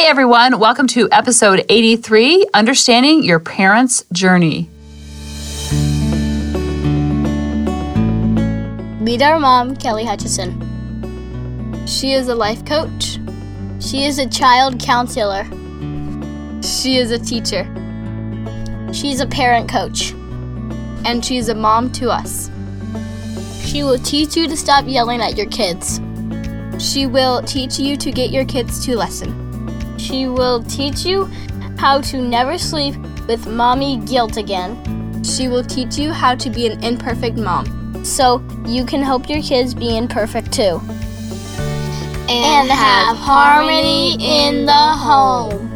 Hey everyone, welcome to episode 83 Understanding Your Parents' Journey. Meet our mom, Kelly Hutchison. She is a life coach. She is a child counselor. She is a teacher. She's a parent coach. And she's a mom to us. She will teach you to stop yelling at your kids. She will teach you to get your kids to listen. She will teach you how to never sleep with mommy guilt again. She will teach you how to be an imperfect mom so you can help your kids be imperfect too. And, have harmony in the home.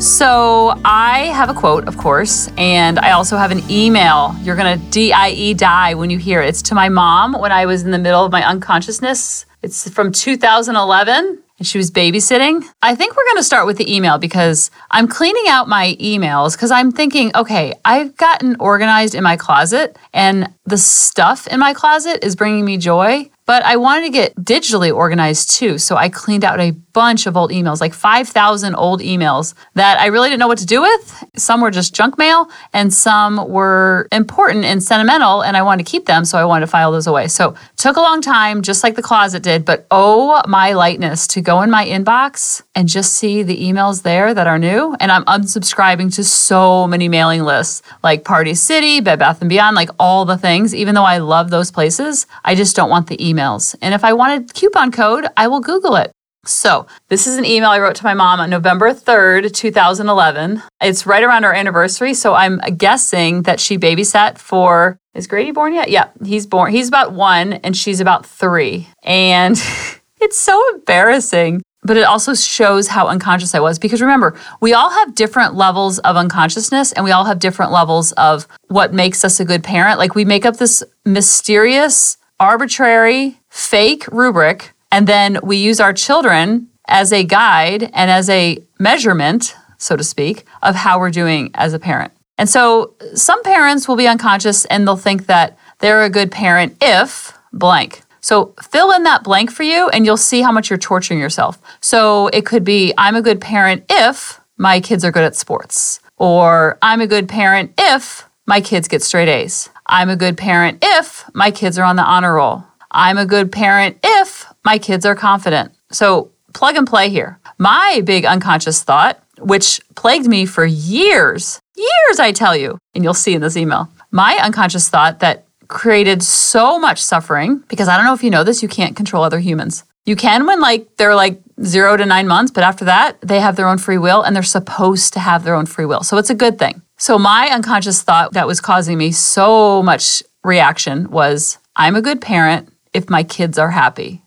So, I have a quote, of course, and I also have an email. You're going to D I E die when you hear it. It's to my mom when I was in the middle of my unconsciousness. It's from 2011 and she was babysitting. I think we're going to start with the email because I'm cleaning out my emails because I'm thinking, okay, I've gotten organized in my closet and the stuff in my closet is bringing me joy. But I wanted to get digitally organized too. So I cleaned out a bunch of old emails, like 5,000 old emails that I really didn't know what to do with. Some were just junk mail and some were important and sentimental and I wanted to keep them. So I wanted to file those away. So took a long time, just like the closet did. But oh my lightness to go in my inbox and just see the emails there that are new. And I'm unsubscribing to so many mailing lists like Party City, Bed Bath & Beyond, like all the things. Even though I love those places, I just don't want the emails. And if I wanted coupon code, I will Google it. So, this is an email I wrote to my mom on November 3rd, 2011. It's right around our anniversary. So, I'm guessing that she babysat for, is Grady born yet? Yeah, he's born. He's about one and she's about three. And it's so embarrassing. But it also shows how unconscious I was because remember, we all have different levels of unconsciousness and we all have different levels of what makes us a good parent. Like we make up this mysterious arbitrary, fake rubric, and then we use our children as a guide and as a measurement, so to speak, of how we're doing as a parent. And so some parents will be unconscious and they'll think that they're a good parent if blank. So fill in that blank for you and you'll see how much you're torturing yourself. So it could be I'm a good parent if my kids are good at sports, or I'm a good parent if my kids get straight A's. I'm a good parent if my kids are on the honor roll. I'm a good parent if my kids are confident. So plug and play here. My big unconscious thought, which plagued me for years, years, I tell you, and you'll see in this email, my unconscious thought that created so much suffering because I don't know if you know this, you can't control other humans. You can when like they're like zero to nine months, but after that, they have their own free will and they're supposed to have their own free will. So it's a good thing. So, my unconscious thought that was causing me so much reaction was I'm a good parent if my kids are happy.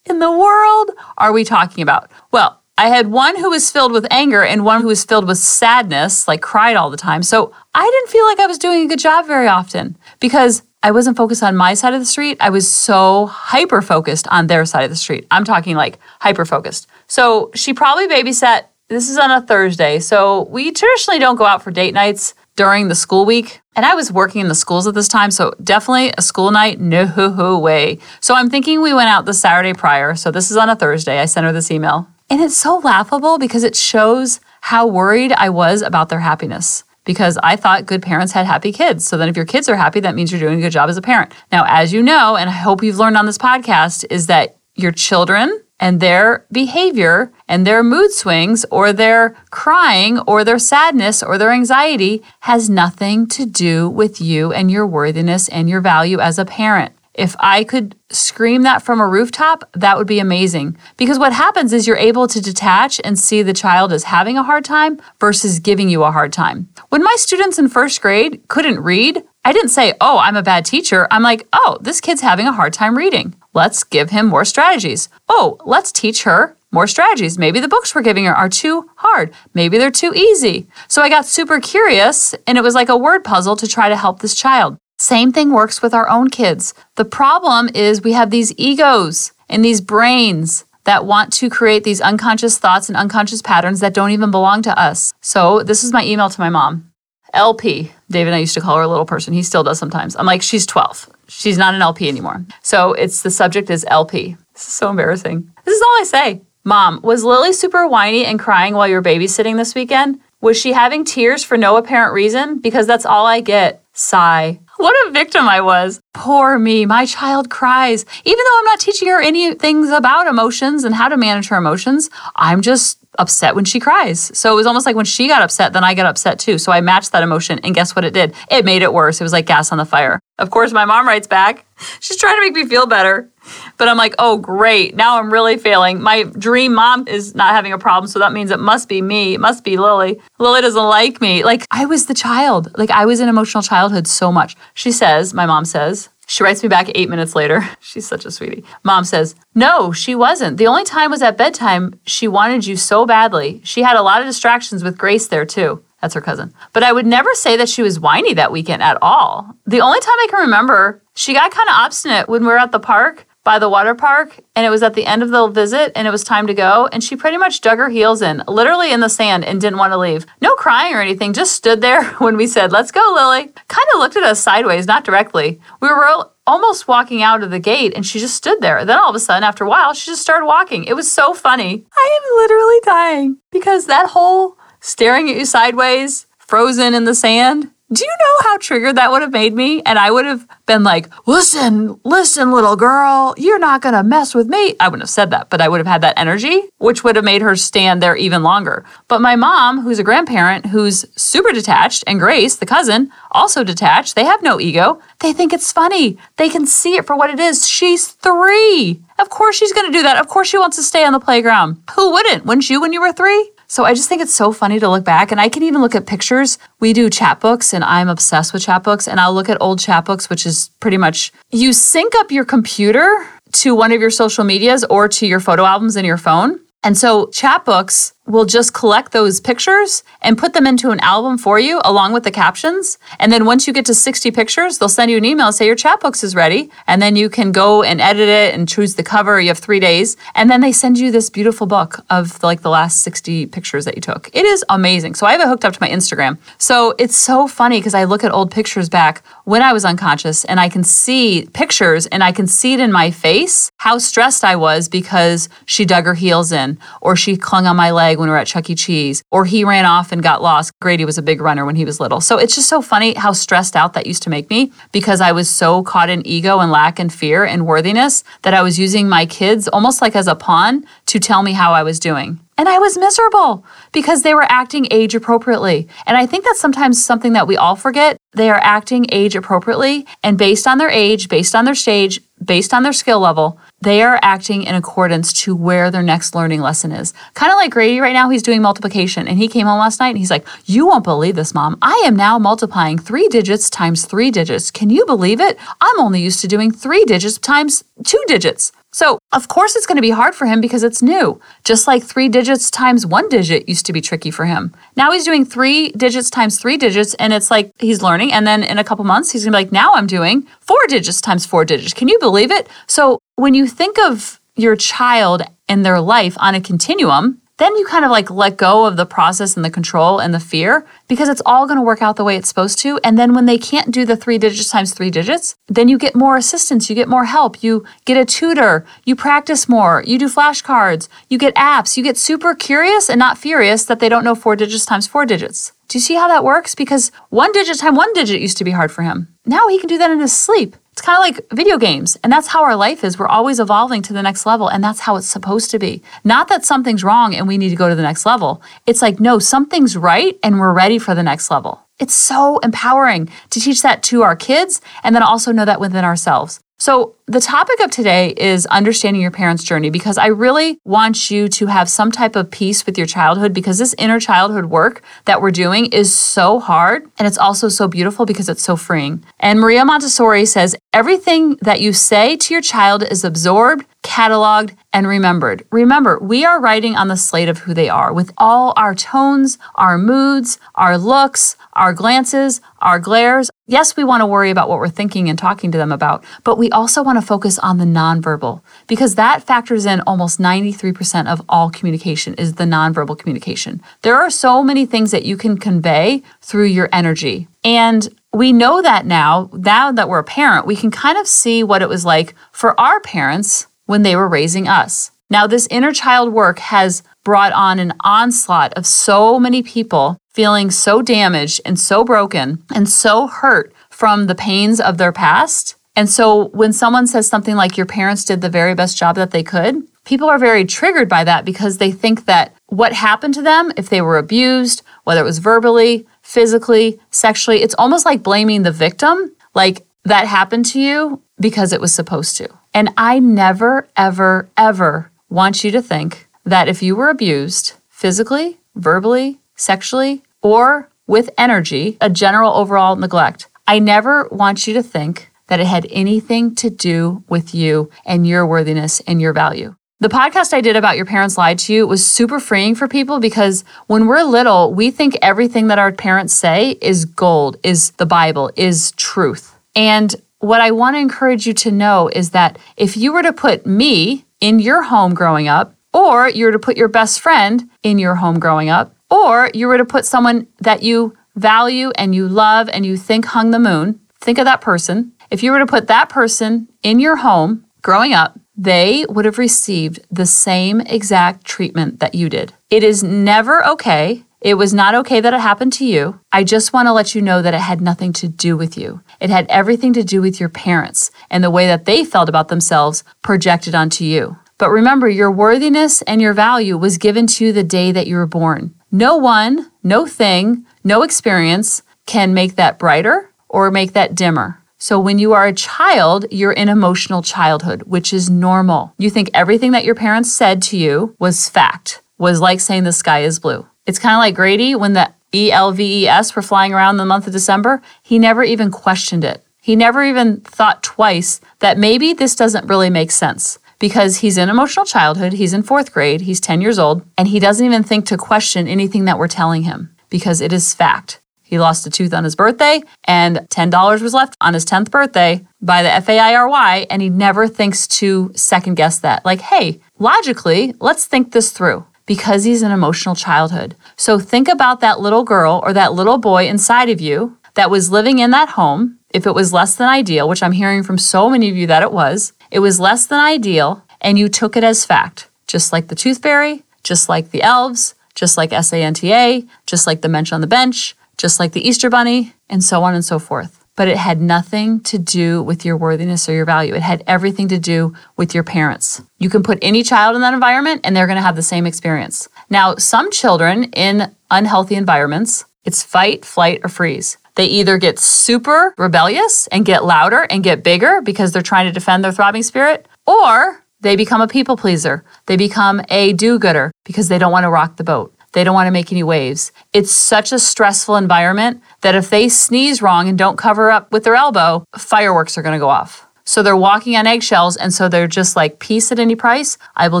In the world are we talking about? Well, I had one who was filled with anger and one who was filled with sadness, like cried all the time. So I didn't feel like I was doing a good job very often because I wasn't focused on my side of the street. I was so hyper focused on their side of the street. I'm talking like hyper focused. So she probably babysat this is on a Thursday, so we traditionally don't go out for date nights during the school week. And I was working in the schools at this time, so definitely a school night, no way. So I'm thinking we went out the Saturday prior. So this is on a Thursday. I sent her this email. And it's so laughable because it shows how worried I was about their happiness because I thought good parents had happy kids. So then if your kids are happy, that means you're doing a good job as a parent. Now, as you know, and I hope you've learned on this podcast, is that your children and their behavior and their mood swings or their crying or their sadness or their anxiety has nothing to do with you and your worthiness and your value as a parent. If I could scream that from a rooftop, that would be amazing. Because what happens is you're able to detach and see the child as having a hard time versus giving you a hard time. When my students in first grade couldn't read, I didn't say, oh, I'm a bad teacher. I'm like, oh, this kid's having a hard time reading. Let's give him more strategies. Oh, let's teach her more strategies. Maybe the books we're giving her are too hard. Maybe they're too easy. So I got super curious, and it was like a word puzzle to try to help this child. Same thing works with our own kids. The problem is we have these egos and these brains that want to create these unconscious thoughts and unconscious patterns that don't even belong to us. So, this is my email to my mom. LP. David I used to call her a little person. He still does sometimes. I'm like, she's 12. She's not an LP anymore. So it's the subject is LP. This is so embarrassing. This is all I say. Mom, was Lily super whiny and crying while you were babysitting this weekend? Was she having tears for no apparent reason? Because that's all I get. Sigh. What a victim I was. Poor me. My child cries. Even though I'm not teaching her any things about emotions and how to manage her emotions, I'm just upset when she cries. So it was almost like when she got upset, then I got upset too. So I matched that emotion. And guess what it did? It made it worse. It was like gas on the fire. Of course, my mom writes back. She's trying to make me feel better. But I'm like, oh, great. Now I'm really failing. My dream mom is not having a problem. So that means it must be me. It must be Lily. Lily doesn't like me. Like, I was the child. Like, I was in emotional childhood so much. She says, my mom says, she writes me back eight minutes later. She's such a sweetie. Mom says, No, she wasn't. The only time was at bedtime. She wanted you so badly. She had a lot of distractions with Grace there, too. That's her cousin. But I would never say that she was whiny that weekend at all. The only time I can remember, she got kind of obstinate when we were at the park by the water park and it was at the end of the visit and it was time to go and she pretty much dug her heels in literally in the sand and didn't want to leave. No crying or anything just stood there when we said let's go lily. Kind of looked at us sideways not directly. We were almost walking out of the gate and she just stood there. Then all of a sudden after a while she just started walking. It was so funny. I am literally dying because that whole staring at you sideways frozen in the sand do you know how triggered that would have made me? And I would have been like, listen, listen, little girl, you're not going to mess with me. I wouldn't have said that, but I would have had that energy, which would have made her stand there even longer. But my mom, who's a grandparent, who's super detached, and Grace, the cousin, also detached, they have no ego. They think it's funny. They can see it for what it is. She's three. Of course she's going to do that. Of course she wants to stay on the playground. Who wouldn't? Wouldn't you when you were three? So I just think it's so funny to look back. And I can even look at pictures. We do Chatbooks, and I'm obsessed with Chatbooks. And I'll look at old Chatbooks, which is pretty much you sync up your computer to one of your social medias or to your photo albums in your phone. And so Chatbooks will just collect those pictures and put them into an album for you along with the captions. And then once you get to 60 pictures, they'll send you an email say your Chatbooks is ready. And then you can go and edit it and choose the cover. You have three days. And then they send you this beautiful book of like the last 60 pictures that you took. It is amazing. So I have it hooked up to my Instagram. So it's so funny because I look at old pictures back when I was unconscious and I can see pictures and I can see it in my face how stressed I was because she dug her heels in or she clung on my leg leg when we were at Chuck E. Cheese, or he ran off and got lost. Grady was a big runner when he was little. So it's just so funny how stressed out that used to make me because I was so caught in ego and lack and fear and worthiness that I was using my kids almost like as a pawn to tell me how I was doing. And I was miserable because they were acting age appropriately. And I think that's sometimes something that we all forget. They are acting age appropriately. And based on their age, based on their stage, based on their skill level, they are acting in accordance to where their next learning lesson is. Kind of like Grady right now, he's doing multiplication. And he came home last night and he's like, You won't believe this, mom. I am now multiplying three digits times three digits. Can you believe it? I'm only used to doing three digits times two digits. So, of course, it's going to be hard for him because it's new. Just like three digits times one digit used to be tricky for him. Now he's doing three digits times three digits, and it's like he's learning. And then in a couple months, he's going to be like, now I'm doing four digits times four digits. Can you believe it? So, when you think of your child and their life on a continuum, then you kind of like let go of the process and the control and the fear because it's all going to work out the way it's supposed to. And then when they can't do the three digits times three digits, then you get more assistance, you get more help, you get a tutor, you practice more, you do flashcards, you get apps, you get super curious and not furious that they don't know four digits times four digits. Do you see how that works? Because one digit time one digit used to be hard for him. Now he can do that in his sleep. It's kind of like video games. And that's how our life is. We're always evolving to the next level. And that's how it's supposed to be. Not that something's wrong and we need to go to the next level. It's like, no, something's right and we're ready for the next level. It's so empowering to teach that to our kids and then also know that within ourselves. So, the topic of today is understanding your parents' journey because I really want you to have some type of peace with your childhood because this inner childhood work that we're doing is so hard and it's also so beautiful because it's so freeing. And Maria Montessori says everything that you say to your child is absorbed, cataloged, and remembered. Remember, we are writing on the slate of who they are with all our tones, our moods, our looks, our glances, our glares. Yes, we want to worry about what we're thinking and talking to them about, but we also want to focus on the nonverbal because that factors in almost 93% of all communication is the nonverbal communication. There are so many things that you can convey through your energy. And we know that now, now that we're a parent, we can kind of see what it was like for our parents when they were raising us. Now, this inner child work has brought on an onslaught of so many people feeling so damaged and so broken and so hurt from the pains of their past. And so when someone says something like your parents did the very best job that they could, people are very triggered by that because they think that what happened to them, if they were abused, whether it was verbally, physically, sexually, it's almost like blaming the victim, like that happened to you because it was supposed to. And I never, ever, ever want you to think that if you were abused physically, verbally, sexually, or with energy, a general overall neglect, I never want you to think that it had anything to do with you and your worthiness and your value. The podcast I did about your parents lied to you was super freeing for people because when we're little, we think everything that our parents say is gold, is the Bible, is truth. And what I want to encourage you to know is that if you were to put me in your home growing up, or you were to put your best friend in your home growing up, or you were to put someone that you value and you love and you think hung the moon, think of that person. If you were to put that person in your home growing up, they would have received the same exact treatment that you did. It is never okay. It was not okay that it happened to you. I just want to let you know that it had nothing to do with you. It had everything to do with your parents and the way that they felt about themselves projected onto you. But remember, your worthiness and your value was given to you the day that you were born. No one, no thing, no experience can make that brighter or make that dimmer. So when you are a child, you're in emotional childhood, which is normal. You think everything that your parents said to you was fact, was like saying the sky is blue. It's kind of like Grady when the ELVES were flying around the month of December. He never even questioned it. He never even thought twice that maybe this doesn't really make sense because he's in emotional childhood, he's in fourth grade, he's 10 years old, and he doesn't even think to question anything that we're telling him because it is fact. He lost a tooth on his birthday, and $10 was left on his 10th birthday by the FAIRY, and he never thinks to second guess that. Like, hey, logically, let's think this through because he's an emotional childhood. So think about that little girl or that little boy inside of you that was living in that home. If it was less than ideal, which I'm hearing from so many of you that it was, it was less than ideal, and you took it as fact, just like the tooth fairy, just like the elves, just like SANTA, just like the mensch on the bench, just like the Easter Bunny, and so on and so forth. But it had nothing to do with your worthiness or your value. It had everything to do with your parents. You can put any child in that environment and they're going to have the same experience. Now, some children in unhealthy environments, it's fight, flight, or freeze. They either get super rebellious and get louder and get bigger because they're trying to defend their throbbing spirit, or they become a people pleaser. They become a do gooder because they don't want to rock the boat. They don't want to make any waves. It's such a stressful environment that if they sneeze wrong and don't cover up with their elbow, fireworks are going to go off. So they're walking on eggshells, and so they're just like, peace at any price. I will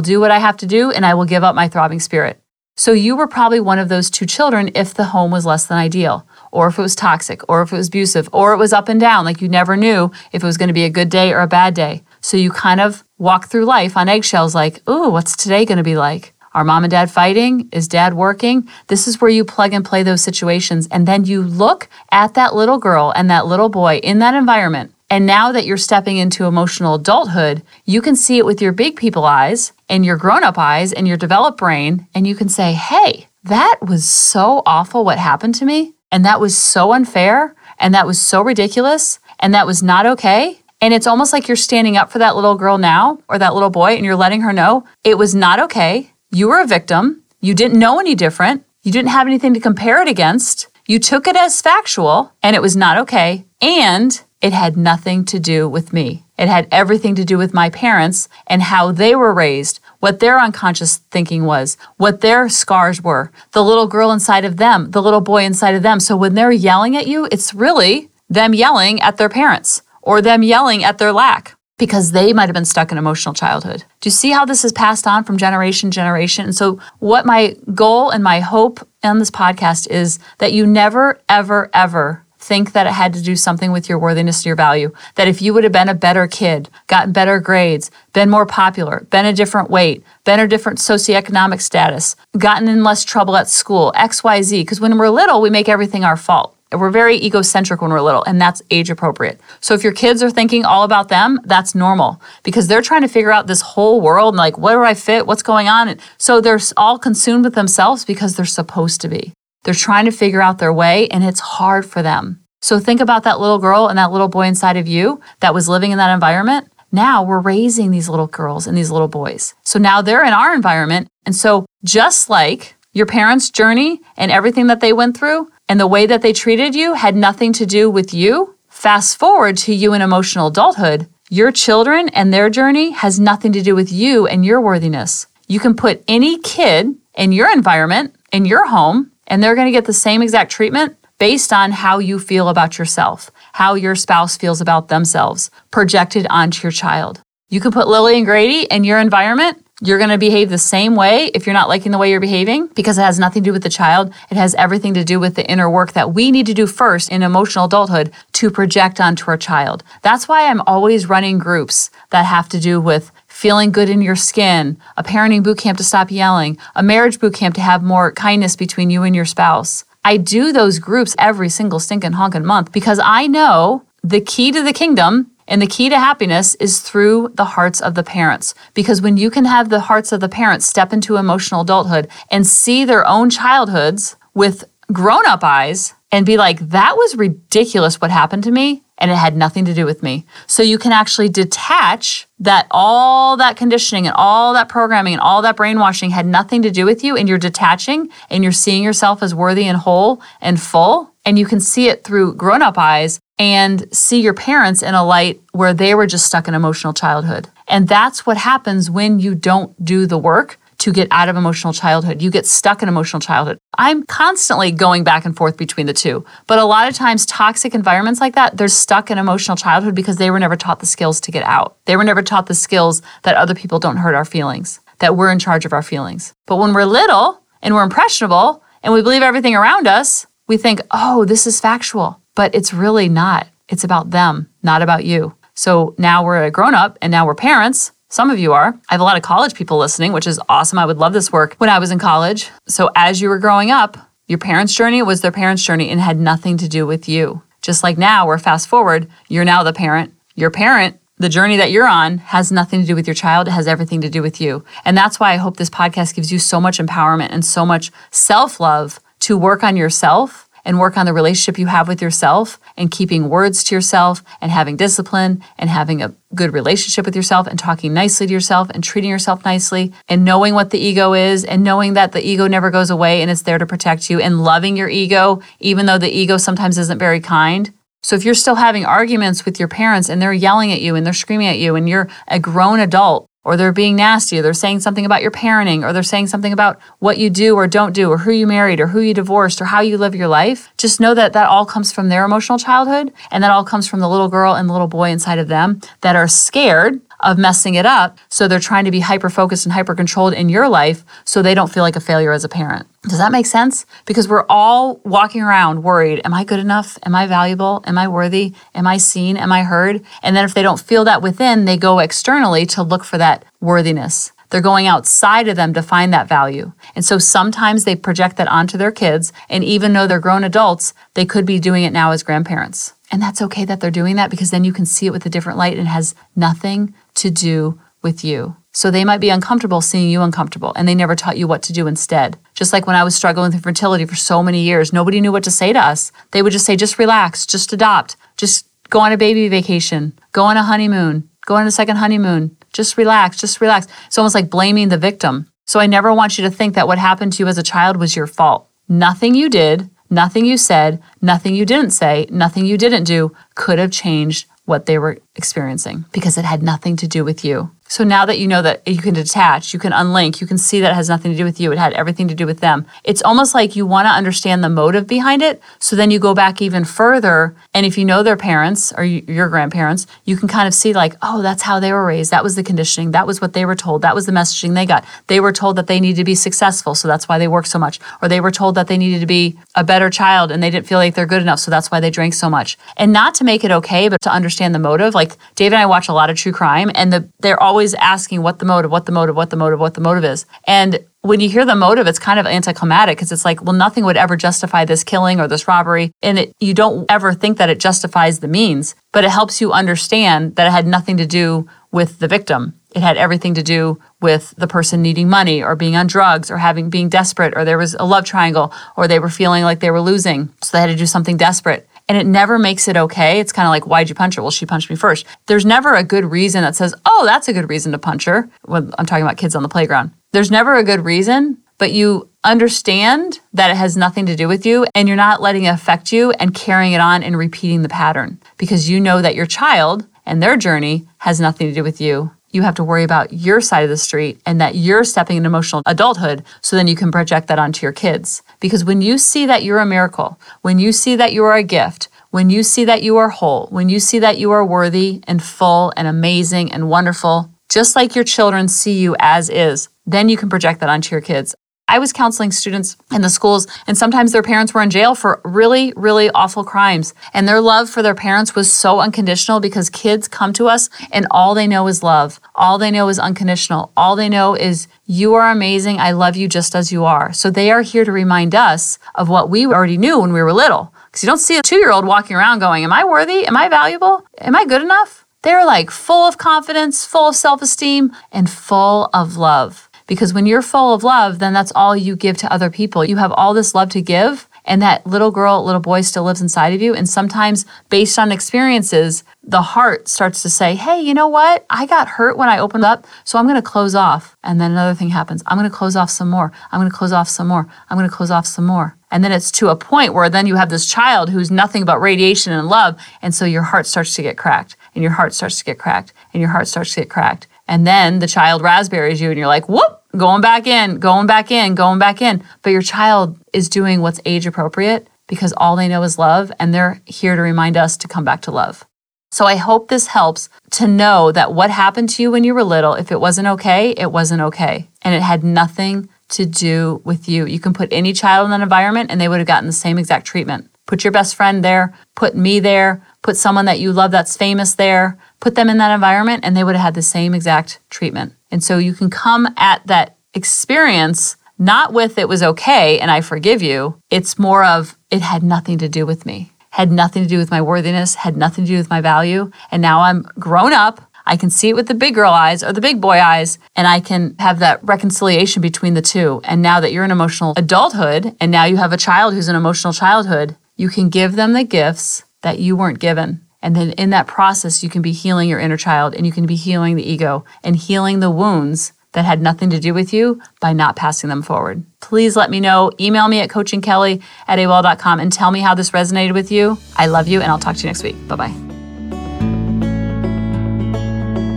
do what I have to do, and I will give up my throbbing spirit. So you were probably one of those two children if the home was less than ideal, or if it was toxic, or if it was abusive, or it was up and down, like you never knew if it was going to be a good day or a bad day. So you kind of walk through life on eggshells, like, ooh, what's today going to be like? Are mom and dad fighting? Is dad working? This is where you plug and play those situations. And then you look at that little girl and that little boy in that environment. And now that you're stepping into emotional adulthood, you can see it with your big people eyes and your grown up eyes and your developed brain. And you can say, hey, that was so awful what happened to me. And that was so unfair. And that was so ridiculous. And that was not okay. And it's almost like you're standing up for that little girl now or that little boy and you're letting her know it was not okay. You were a victim. You didn't know any different. You didn't have anything to compare it against. You took it as factual and it was not okay. And it had nothing to do with me. It had everything to do with my parents and how they were raised, what their unconscious thinking was, what their scars were, the little girl inside of them, the little boy inside of them. So when they're yelling at you, it's really them yelling at their parents or them yelling at their lack because they might have been stuck in emotional childhood. Do you see how this is passed on from generation to generation? And so, what my goal and my hope on this podcast is that you never, ever, ever think that it had to do something with your worthiness and your value. That if you would have been a better kid, gotten better grades, been more popular, been a different weight, been a different socioeconomic status, gotten in less trouble at school, XYZ, because when we're little, we make everything our fault. We're very egocentric when we're little, and that's age appropriate. So if your kids are thinking all about them, that's normal because they're trying to figure out this whole world and like, where do I fit? What's going on? And so they're all consumed with themselves because they're supposed to be. They're trying to figure out their way, and it's hard for them. So think about that little girl and that little boy inside of you that was living in that environment. Now we're raising these little girls and these little boys. So now they're in our environment. And so just like your parents' journey and everything that they went through and the way that they treated you had nothing to do with you, fast forward to you in emotional adulthood, your children and their journey has nothing to do with you and your worthiness. You can put any kid in your environment, in your home, and they're going to get the same exact treatment based on how you feel about yourself, how your spouse feels about themselves, projected onto your child. You can put Lily and Grady in your environment. You're going to behave the same way if you're not liking the way you're behaving because it has nothing to do with the child. It has everything to do with the inner work that we need to do first in emotional adulthood to project onto our child. That's why I'm always running groups that have to do with feeling good in your skin, a parenting boot camp to stop yelling, a marriage boot camp to have more kindness between you and your spouse. I do those groups every single stinking honking month because I know the key to the kingdom and the key to happiness is through the hearts of the parents. Because when you can have the hearts of the parents step into emotional adulthood and see their own childhoods with grown up eyes and be like, that was ridiculous what happened to me and it had nothing to do with me. So you can actually detach that all that conditioning and all that programming and all that brainwashing had nothing to do with you, and you're detaching and you're seeing yourself as worthy and whole and full. And you can see it through grown up eyes and see your parents in a light where they were just stuck in emotional childhood. And that's what happens when you don't do the work to get out of emotional childhood. You get stuck in emotional childhood. I'm constantly going back and forth between the two. But a lot of times, toxic environments like that, they're stuck in emotional childhood because they were never taught the skills to get out. They were never taught the skills that other people don't hurt our feelings, that we're in charge of our feelings. But when we're little and we're impressionable and we believe everything around us, we think, oh, this is factual. But it's really not. It's about them, not about you. So now we're a grown up and now we're parents some of you are. I have a lot of college people listening, which is awesome. I would love this work when I was in college. So, as you were growing up, your parents' journey was their parents' journey and had nothing to do with you. Just like now, we're fast forward, you're now the parent. Your parent, the journey that you're on, has nothing to do with your child. It has everything to do with you. And that's why I hope this podcast gives you so much empowerment and so much self love to work on yourself and work on the relationship you have with yourself and keeping words to yourself and having discipline and having a good relationship with yourself and talking nicely to yourself and treating yourself nicely and knowing what the ego is and knowing that the ego never goes away and it's there to protect you and loving your ego, even though the ego sometimes isn't very kind. So if you're still having arguments with your parents and they're yelling at you and they're screaming at you and you're a grown adult, or they're being nasty, or they're saying something about your parenting, or they're saying something about what you do or don't do, or who you married, or who you divorced, or how you live your life, just know that that all comes from their emotional childhood. And that all comes from the little girl and the little boy inside of them that are scared of messing it up. So they're trying to be hyper focused and hyper controlled in your life so they don't feel like a failure as a parent. Does that make sense? Because we're all walking around worried Am I good enough? Am I valuable? Am I worthy? Am I seen? Am I heard? And then if they don't feel that within, they go externally to look for that worthiness. They're going outside of them to find that value. And so sometimes they project that onto their kids. And even though they're grown adults, they could be doing it now as grandparents. And that's okay that they're doing that because then you can see it with a different light and it has nothing to do with you. So they might be uncomfortable seeing you uncomfortable and they never taught you what to do instead. Just like when I was struggling with fertility for so many years, nobody knew what to say to us. They would just say, just relax, just adopt, just go on a baby vacation, go on a honeymoon, go on a second honeymoon, just relax, just relax. It's almost like blaming the victim. So I never want you to think that what happened to you as a child was your fault. Nothing you did, nothing you said, nothing you didn't say, nothing you didn't do could have changed what they were experiencing because it had nothing to do with you. So now that you know that you can detach, you can unlink, you can see that it has nothing to do with you, it had everything to do with them. It's almost like you want to understand the motive behind it. So then you go back even further. And if you know their parents or your grandparents, you can kind of see, like, oh, that's how they were raised. That was the conditioning. That was what they were told. That was the messaging they got. They were told that they needed to be successful. So that's why they worked so much. Or they were told that they needed to be a better child and they didn't feel like they're good enough. So that's why they drank so much. And not to make it okay, but to understand the motive. Like Dave and I watch a lot of true crime and the, they're always asking what the motive, what the motive, what the motive, what the motive is. And when you hear the motive, it's kind of anticlimactic because it's like, well, nothing would ever justify this killing or this robbery. And it, you don't ever think that it justifies the means, but it helps you understand that it had nothing to do with the victim. It had everything to do with the person needing money or being on drugs or having being desperate or there was a love triangle or they were feeling like they were losing. So they had to do something desperate. And it never makes it okay. It's kind of like, why'd you punch her? Well, she punched me first. There's never a good reason that says, oh, that's a good reason to punch her. When I'm talking about kids on the playground. There's never a good reason, but you understand that it has nothing to do with you and you're not letting it affect you and carrying it on and repeating the pattern because you know that your child and their journey has nothing to do with you. You have to worry about your side of the street and that you're stepping into emotional adulthood so then you can project that onto your kids. Because when you see that you're a miracle, when you see that you are a gift, when you see that you are whole, when you see that you are worthy and full and amazing and wonderful, just like your children see you as is, then you can project that onto your kids. I was counseling students in the schools, and sometimes their parents were in jail for really, really awful crimes. And their love for their parents was so unconditional because kids come to us and all they know is love. All they know is unconditional. All they know is, you are amazing. I love you just as you are. So they are here to remind us of what we already knew when we were little. Because you don't see a two year old walking around going, Am I worthy? Am I valuable? Am I good enough? They're like full of confidence, full of self esteem, and full of love. Because when you're full of love, then that's all you give to other people. You have all this love to give, and that little girl, little boy still lives inside of you. And sometimes, based on experiences, the heart starts to say, Hey, you know what? I got hurt when I opened up, so I'm going to close off. And then another thing happens I'm going to close off some more. I'm going to close off some more. I'm going to close off some more. And then it's to a point where then you have this child who's nothing but radiation and love. And so your heart starts to get cracked, and your heart starts to get cracked, and your heart starts to get cracked. And then the child raspberries you, and you're like, whoop, going back in, going back in, going back in. But your child is doing what's age appropriate because all they know is love, and they're here to remind us to come back to love. So I hope this helps to know that what happened to you when you were little, if it wasn't okay, it wasn't okay. And it had nothing to do with you. You can put any child in that environment and they would have gotten the same exact treatment. Put your best friend there, put me there, put someone that you love that's famous there, put them in that environment, and they would have had the same exact treatment. And so you can come at that experience not with it was okay and I forgive you. It's more of it had nothing to do with me, had nothing to do with my worthiness, had nothing to do with my value. And now I'm grown up. I can see it with the big girl eyes or the big boy eyes, and I can have that reconciliation between the two. And now that you're in emotional adulthood, and now you have a child who's in emotional childhood, you can give them the gifts that you weren't given. And then in that process, you can be healing your inner child and you can be healing the ego and healing the wounds that had nothing to do with you by not passing them forward. Please let me know. Email me at coachingkelly at AOL.com and tell me how this resonated with you. I love you and I'll talk to you next week. Bye bye.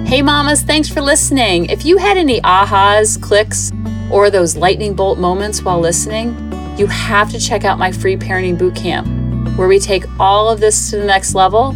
Hey, mamas, thanks for listening. If you had any ahas, clicks, or those lightning bolt moments while listening, you have to check out my free parenting bootcamp, where we take all of this to the next level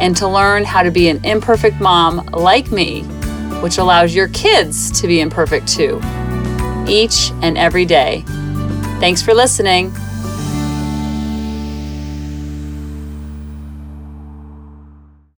and to learn how to be an imperfect mom like me, which allows your kids to be imperfect too, each and every day. Thanks for listening.